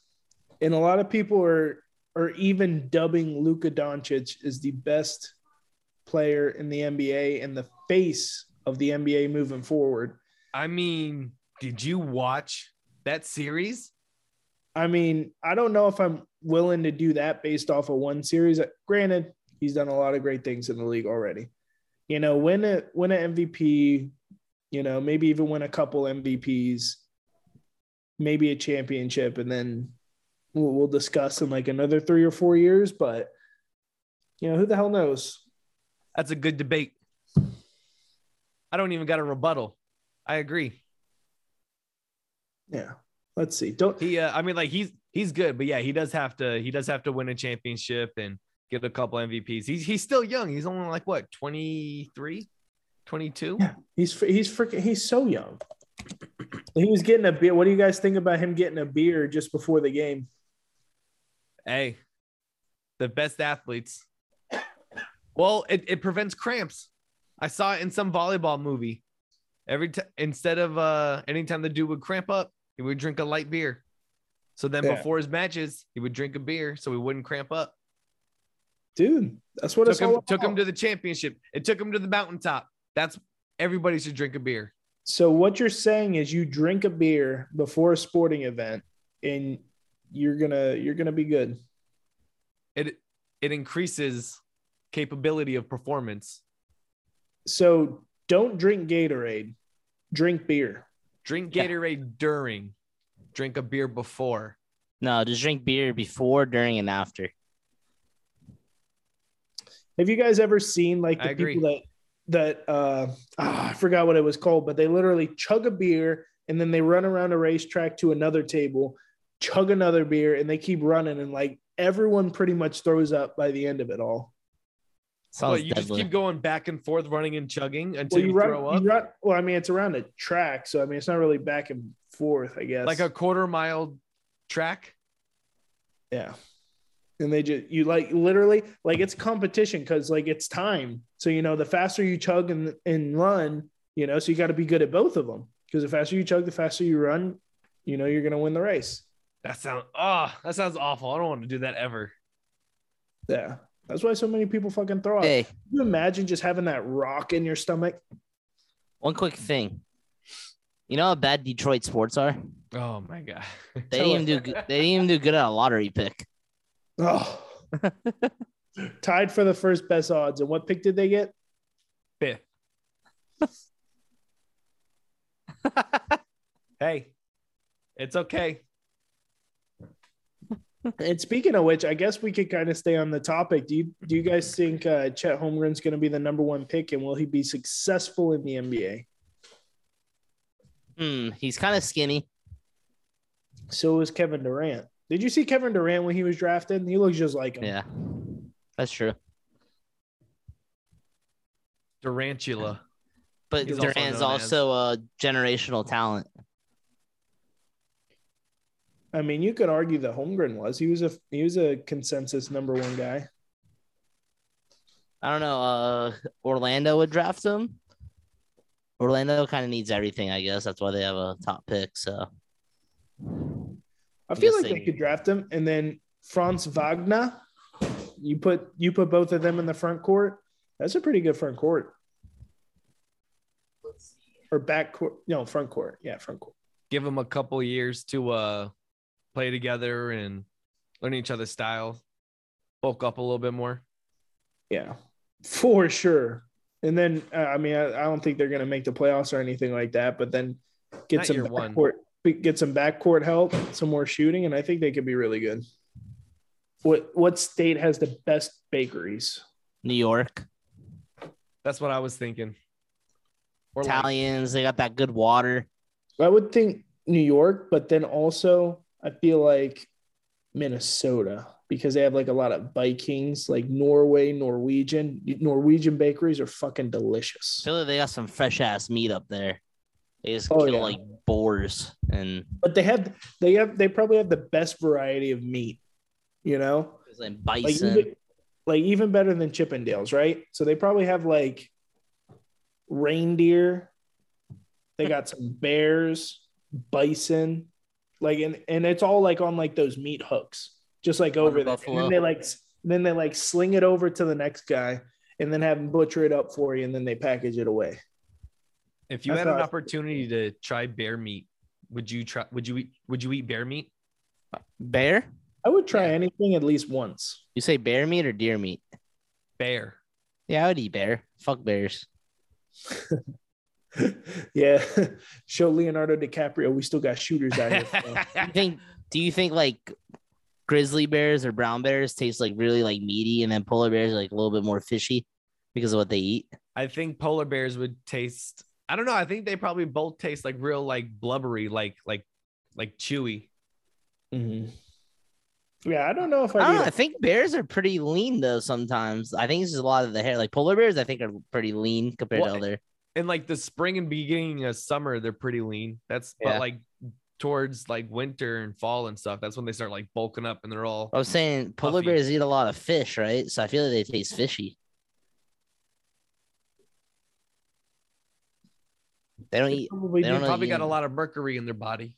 and a lot of people are are even dubbing Luka Doncic as the best player in the NBA and the face of the NBA moving forward. I mean, did you watch that series? I mean, I don't know if I'm willing to do that based off of one series. Granted, he's done a lot of great things in the league already. You know, win a win an MVP, you know, maybe even win a couple MVPs, maybe a championship, and then we'll, we'll discuss in like another three or four years. But you know, who the hell knows? That's a good debate. I don't even got a rebuttal. I agree. Yeah. Let's see. Don't He, uh, I mean, like he's he's good, but yeah, he does have to he does have to win a championship and get a couple MVPs. He's he's still young. He's only like what 23, 22. Yeah, he's he's freaking he's so young. He was getting a beer. What do you guys think about him getting a beer just before the game? Hey, the best athletes. Well, it, it prevents cramps. I saw it in some volleyball movie. Every time instead of uh anytime the dude would cramp up, he would drink a light beer. So then Yeah. before his matches, he would drink a beer so he wouldn't cramp up. Dude, that's what Took it's him, all took him to the championship. It took him to the mountaintop. That's everybody should drink a beer. So what you're saying is you drink a beer before a sporting event and you're gonna you're gonna be good. It it increases capability of performance. So don't drink Gatorade, drink beer. Drink Yeah. Gatorade during, drink a beer before. No, just drink beer before, during, and after. Have you guys ever seen like the people that that uh ah, I forgot what it was called, but they literally chug a beer and then they run around a racetrack to another table, chug another beer, and they keep running and like everyone pretty much throws up by the end of it all. Well, Sounds you just keep going back and forth, running and chugging until Well, you, you run, throw up. you run. Well, I mean, it's around a track, so I mean, it's not really back and forth. I guess like a quarter mile track. yeah. And they just you like literally like it's competition because like it's time. So you know, the faster you chug and and run, you know, so you got to be good at both of them because the faster you chug, the faster you run. You know, you're gonna win the race. That sounds oh, ah, that sounds awful. I don't want to do that ever. Yeah, that's why so many people fucking throw up. Hey, Can you imagine just having that rock in your stomach? one quick thing. You know how bad Detroit sports are? Oh my god. They didn't even do good. They didn't even do good at a lottery pick. Oh, tied for the first best odds. And what pick did they get? Fifth. hey, it's okay. And speaking of which, I guess we could kind of stay on the topic. Do you do you guys think uh, Chet Holmgren's going to be the number one pick, and will he be successful in the NBA? Hmm, he's kind of skinny. So is Kevin Durant. Did you see Kevin Durant when he was drafted? He looks just like him. Yeah, that's true. Durantula. But He's also Durant's also a generational talent. I mean, you could argue that Holmgren was. He was a he was a consensus number one guy. I don't know. Uh, Orlando would draft him. Orlando kind of needs everything, I guess. That's why they have a top pick. So I feel like they- they could draft him, and then Franz Wagner. You put you put both of them in the front court. That's a pretty good front court or back court. No, front court. Yeah, front court. Give them a couple years to uh play together and learn each other's style. Bulk up a little bit more. Yeah, for sure. And then uh, I mean, I, I don't think they're going to make the playoffs or anything like that. But then get Not some year one. get some backcourt help, some more shooting, and I think they could be really good. What what state has the best bakeries? New York, That's what I was thinking. Or like- Italians, they got that good water. I would think New York, but then also I feel like Minnesota because they have like a lot of Vikings, like Norway, Norwegian. Norwegian bakeries are fucking delicious. I feel like they got some fresh ass meat up there. They just Oh, kill yeah. like boars and But they have they have they probably have the best variety of meat, you know? like Like bison. even, like even better than Chippendales, right? So they probably have like reindeer. They got some bears, bison, like and and it's all like on like those meat hooks, just like over Water there. And then they like then they like sling it over to the next guy, and then have them butcher it up for you, and then they package it away. If you I had an opportunity to try bear meat, would you try? Would you eat? Would you eat bear meat? Bear? I would try Yeah. anything at least once. You say bear meat or deer meat? Bear. Yeah, I would eat bear. Fuck bears. yeah, show Leonardo DiCaprio. We still got shooters out here. so. Do you think? Do you think like grizzly bears or brown bears taste like really like meaty, and then polar bears are like a little bit more fishy because of what they eat? I think polar bears would taste. I don't know. I think they probably both taste like real, like blubbery, like like like chewy. Mm-hmm. Yeah, I don't know if I I. don't know. I think bears are pretty lean though. Sometimes I think it's just a lot of the hair. Like polar bears, I think are pretty lean compared Well, to other. In like the spring and beginning of summer, they're pretty lean. That's Yeah. but like towards like winter and fall and stuff. That's when they start like bulking up and they're all. I was saying polar Puffy. bears eat a lot of fish, right? So I feel like they taste fishy. They don't eat. probably, they do- don't probably got a lot of mercury in their body.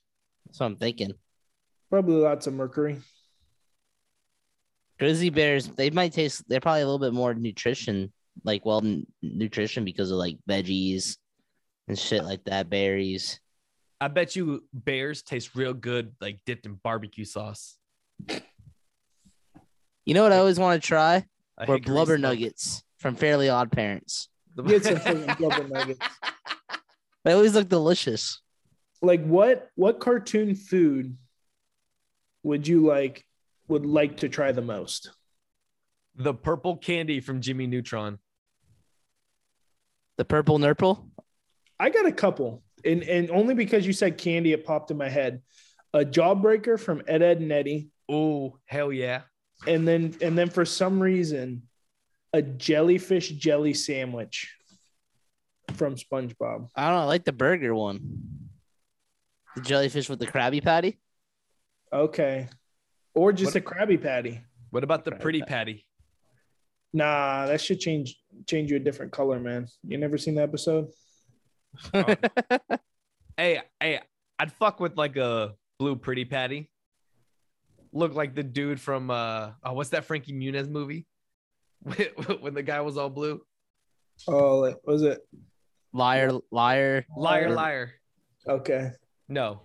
That's what I'm thinking. probably lots of mercury. Grizzly bears, they might taste. They're probably a little bit more nutrition, like well n- nutrition because of like veggies and shit like that, berries. I bet you bears taste real good, like dipped in barbecue sauce. You know what I always want to try? I Or blubber nuggets from Fairly Odd Parents. Get some fucking blubber nuggets. They always look delicious. Like what? What cartoon food would you like? Would like to try the most? The purple candy from Jimmy Neutron. The purple nurple. I got a couple, and and only because you said candy, it popped in my head. A Jawbreaker from Ed Ed and Eddie, Oh hell yeah! and then and then for some reason, a jellyfish jelly sandwich from SpongeBob. I don't know. I like the burger one. The jellyfish with the Krabby Patty. Okay, or just What- a Krabby Patty. What about the Right. pretty patty? Nah, that should change change you a different color, man. You never seen the episode? Hey, hey, I'd fuck with like a blue pretty patty. Look like the dude from uh oh, what's that Frankie Muniz movie? when the guy was all blue. Oh, like, was it? liar, liar. Liar, Liar. liar. Okay. No.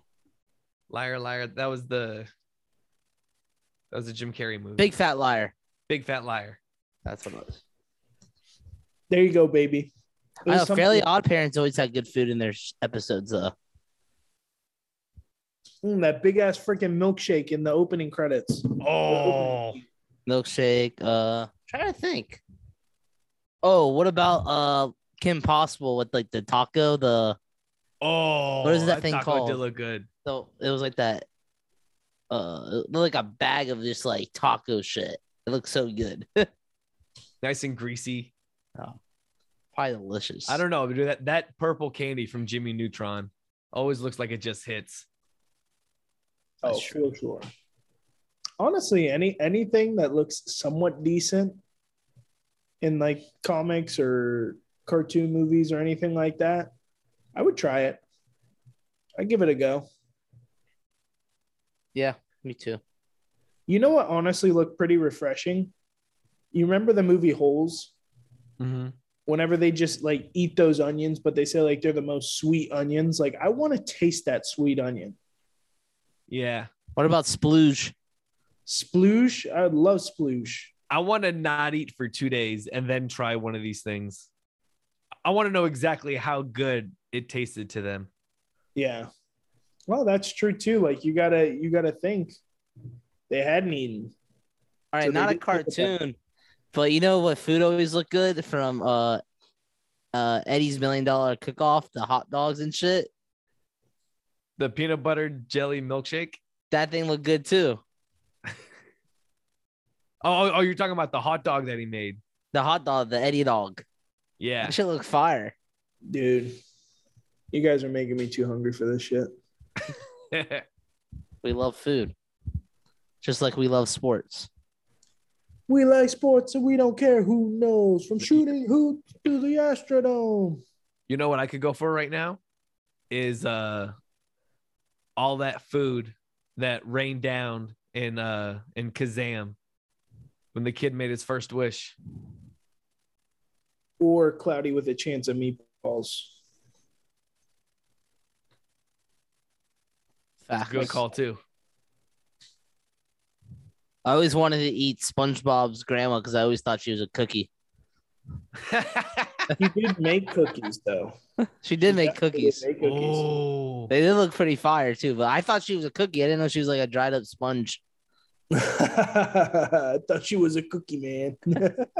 Liar, liar. That was the that was a Jim Carrey movie. Big fat liar. big fat liar. That's what it was. There you go, baby. I know. something- Fairly Odd Parents always had good food in their sh- episodes, though. Mm, that big ass freaking milkshake in the opening credits. Oh, Milkshake. Uh, trying to think. Oh, what about uh Kim Possible with like the taco? The oh. What is that thing taco called? Did look good. so it was like that. Uh, it looked like a bag of just like taco shit. It looks so good. Nice and greasy. Oh, probably delicious. I don't know, dude. That that purple candy from Jimmy Neutron always looks like it just hits. Oh, That's true. for sure. Honestly, any anything that looks somewhat decent in like comics or cartoon movies or anything like that, I would try it. I'd give it a go. Yeah, me too. You know what honestly looked pretty refreshing? You remember the movie Holes? Mm-hmm. Whenever they just like eat those onions, but they say like they're the most sweet onions. Like I want to taste that sweet onion. Yeah. What about splooge? Sploosh, I love sploosh. I want to not eat for two days and then try one of these things. I want to know exactly how good it tasted to them. Yeah. Well, that's true too. Like you gotta you gotta think they hadn't eaten. All right, So not a did look at that. cartoon, but you know what food always looked good from uh uh Eddie's Million Dollar Cook Off, the hot dogs and shit. The peanut butter jelly milkshake. That thing looked good too. Oh, oh, you're talking about the hot dog that he made. The hot dog, the Eddie dog. Yeah. That shit looked fire. Dude, you guys are making me too hungry for this shit. We love food. Just like we love sports. We like sports and we don't care who knows from shooting who to the Astrodome. you know what I could go for right now is uh all that food that rained down in uh in Kazam when the kid made his first wish. or cloudy with a chance of meatballs. Facts. Good call too. I always wanted to eat SpongeBob's grandma because I always thought she was a cookie. He did make cookies though. She did make cookies. make cookies. oh, They did look pretty fire too, but I thought she was a cookie. I didn't know she was like a dried up sponge. I thought she was a cookie man.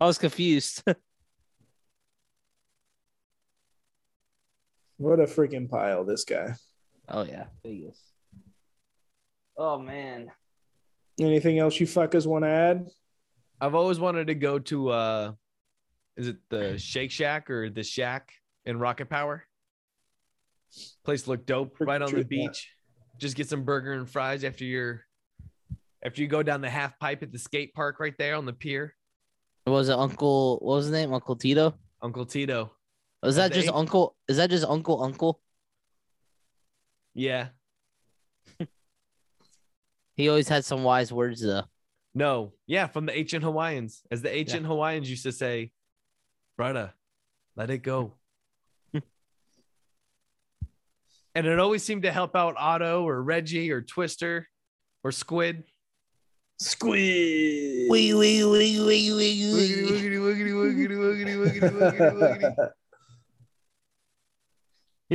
I was confused. what a freaking pile, this guy. oh yeah, Vegas. Oh man. Anything else you fuckers want to add? I've always wanted to go to uh is it the Shake Shack or the Shack in Rocket Power? Place looked dope Pretty right on true, the yeah. beach. Just get some burger and fries after your after you go down the half pipe at the skate park right there on the pier. What was it Uncle? What was his name? Uncle Tito? Uncle Tito. Is that just Uncle? Is that just Uncle Uncle? Yeah. He always had some wise words though. No. Yeah, from the ancient Hawaiians. As the ancient Hawaiians used to say, brother, let it go. and it always seemed to help out Otto or Reggie or Twister or Squid. Squid. Wee wee wee wee wee Wiggity, wee. wiggity, wiggity,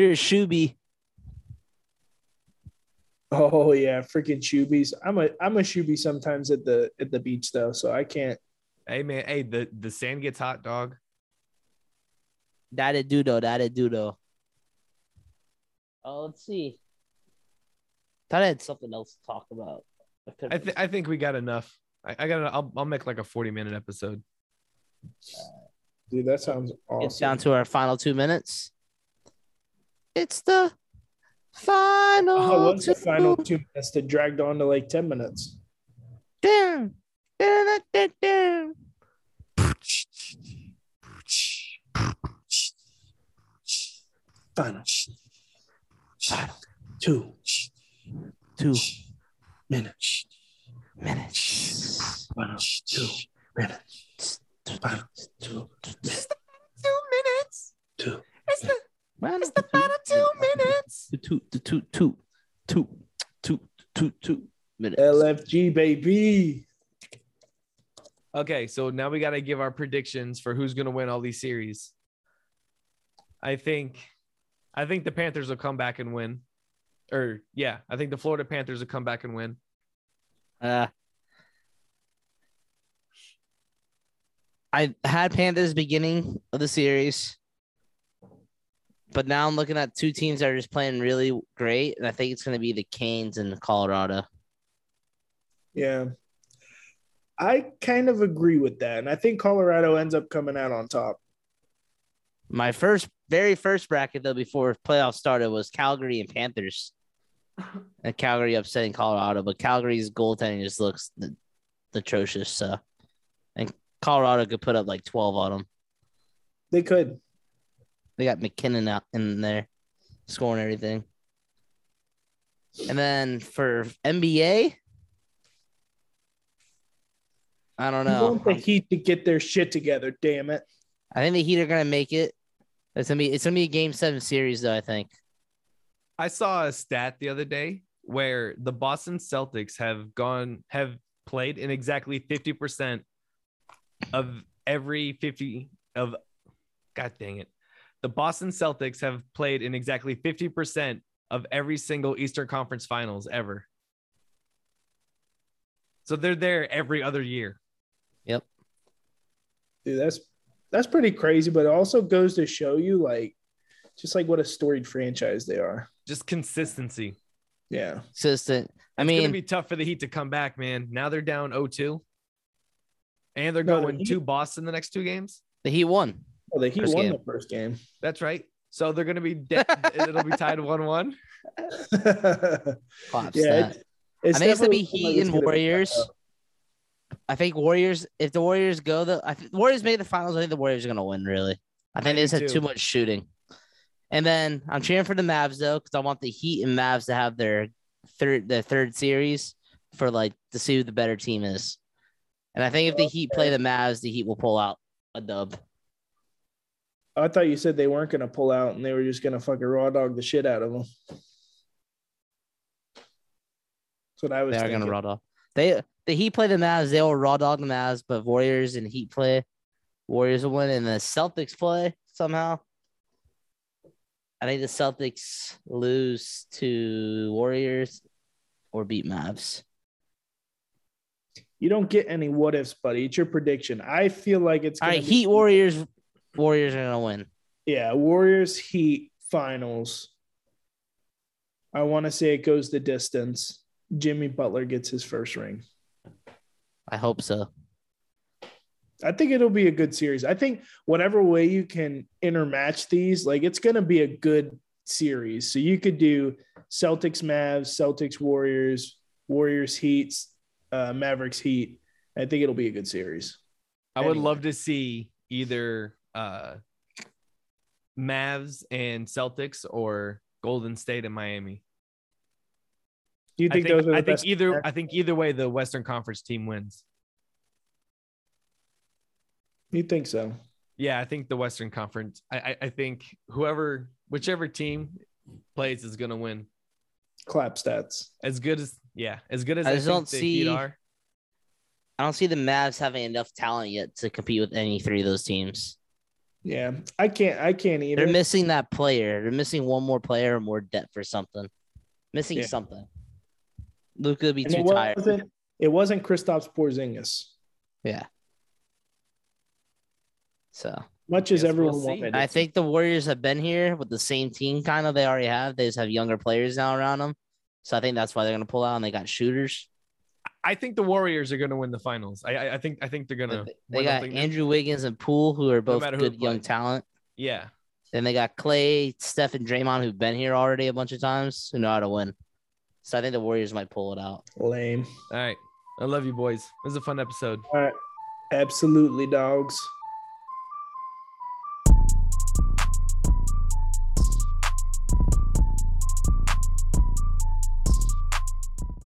oh yeah, freaking shoobies. I'm a I'm a shoobie sometimes at the at the beach though, so I can't. Hey man, hey, the, the sand gets hot, dog. That it do though. That it do though. Oh, let's see. Thought I had something else to talk about. I think I think we got enough. I, I got. I'll, I'll make like a forty minute episode. Dude, that sounds awesome. It's down to our final two minutes. It's the final. What's the two. final two minutes that dragged on to like ten minutes? Down. Down, down, down. Final. Final. Two Two minutes. minutes. Final two minutes. Final two Two minutes. two. It's the Final it's the final two minutes. two, two, two, two, two, two, two, two minutes. LFG baby. Okay, so now we got to give our predictions for who's going to win all these series. I think, I think the Panthers will come back and win, or yeah, I think the Florida Panthers will come back and win. Uh, I had Panthers beginning of the series, but now I'm looking at two teams that are just playing really great, and I think it's going to be the Canes and Colorado. Yeah. I kind of agree with that. And I think Colorado ends up coming out on top. My first, very first bracket though before playoffs started was Calgary and Panthers, and Calgary upsetting Colorado, but Calgary's goaltending just looks atrocious. So, and Colorado could put up like 12 on them. They could. They got MacKinnon out in there, scoring everything. And then for NBA, I don't I know. want the Heat to get their shit together, damn it. I think the Heat are gonna make it. It's gonna be it's gonna be a game seven series though. I think. I saw a stat the other day where the Boston Celtics have gone have played in exactly 50% of every 50 of god dang it. The Boston Celtics have played in exactly 50% of every single Eastern Conference Finals ever. So they're there every other year. Yep. Dude, that's that's pretty crazy, but it also goes to show you like just like what a storied franchise they are. Just consistency. Yeah. Consistent. I mean, It's mean, gonna be tough for the Heat to come back, man. Now they're down 0-2. And they're No, the going Heat- to Boston the next two games. the Heat won. Well, the Heat First won game. the first game. That's right. So they're gonna be dead. it'll be tied one one. Claps yeah, that. it's, I think it's gonna be Heat like and Warriors. I think Warriors. If the Warriors go, the I think Warriors make the finals. I think the Warriors are gonna win. Really, I think I they just too. too much shooting. And then I'm cheering for the Mavs though, because I want the Heat and Mavs to have their third their third series for like to see who the better team is. And I think if the Heat play the Mavs, the Heat will pull out a dub. I thought you said they weren't going to pull out and they were just going to fucking raw dog the shit out of them. That's what I was. They are gonna raw dog. They the Heat play the Mavs. They will raw dog the Mavs, but Warriors and Heat play. Warriors will win, and the Celtics play somehow. I think the Celtics lose to Warriors or beat Mavs. You don't get any what ifs, buddy. It's your prediction. I feel like it's All be- Heat Warriors. Warriors are gonna win. Yeah, Warriors Heat finals. I want to say it goes the distance. Jimmy Butler gets his first ring. I hope so. I think it'll be a good series. I think whatever way you can intermatch these, like it's going to be a good series. So you could do Celtics Mavs, Celtics Warriors, Warriors Heat, uh, Mavericks Heat. I think it'll be a good series. I would love to see either uh Mavs and Celtics or Golden State and Miami. Do you I think, think, those are the I think best? either I think either way the Western Conference team wins. You think so? Yeah, I think the Western Conference. I I, I think whoever whichever team plays is gonna win. Clap stats. As good as yeah, as good as I I, just think don't the Heat see- are. I don't see the Mavs having enough talent yet to compete with any three of those teams. Yeah, I can't. I can't either. They're missing that player. They're missing one more player or more depth or something. Missing Yeah. something. Luka would be And too it tired. wasn't. It wasn't Kristaps Porzingis. Yeah. So Much as everyone we'll wanted. I think the Warriors have been here with the same team, kind of. They already have. They just have younger players now around them. So I think that's why they're gonna pull out and they got shooters. I think the Warriors are gonna win the finals. I I, I think I think they're gonna. They- They win got something new. Andrew Wiggins and Poole, who are both matter who good young talent. Yeah. Then they got Clay, Steph, and Draymond, who've been here already a bunch of times, who know how to win. So I think the Warriors might pull it out. lame. All right. I love you boys. It was a fun episode. All right. Absolutely, dogs.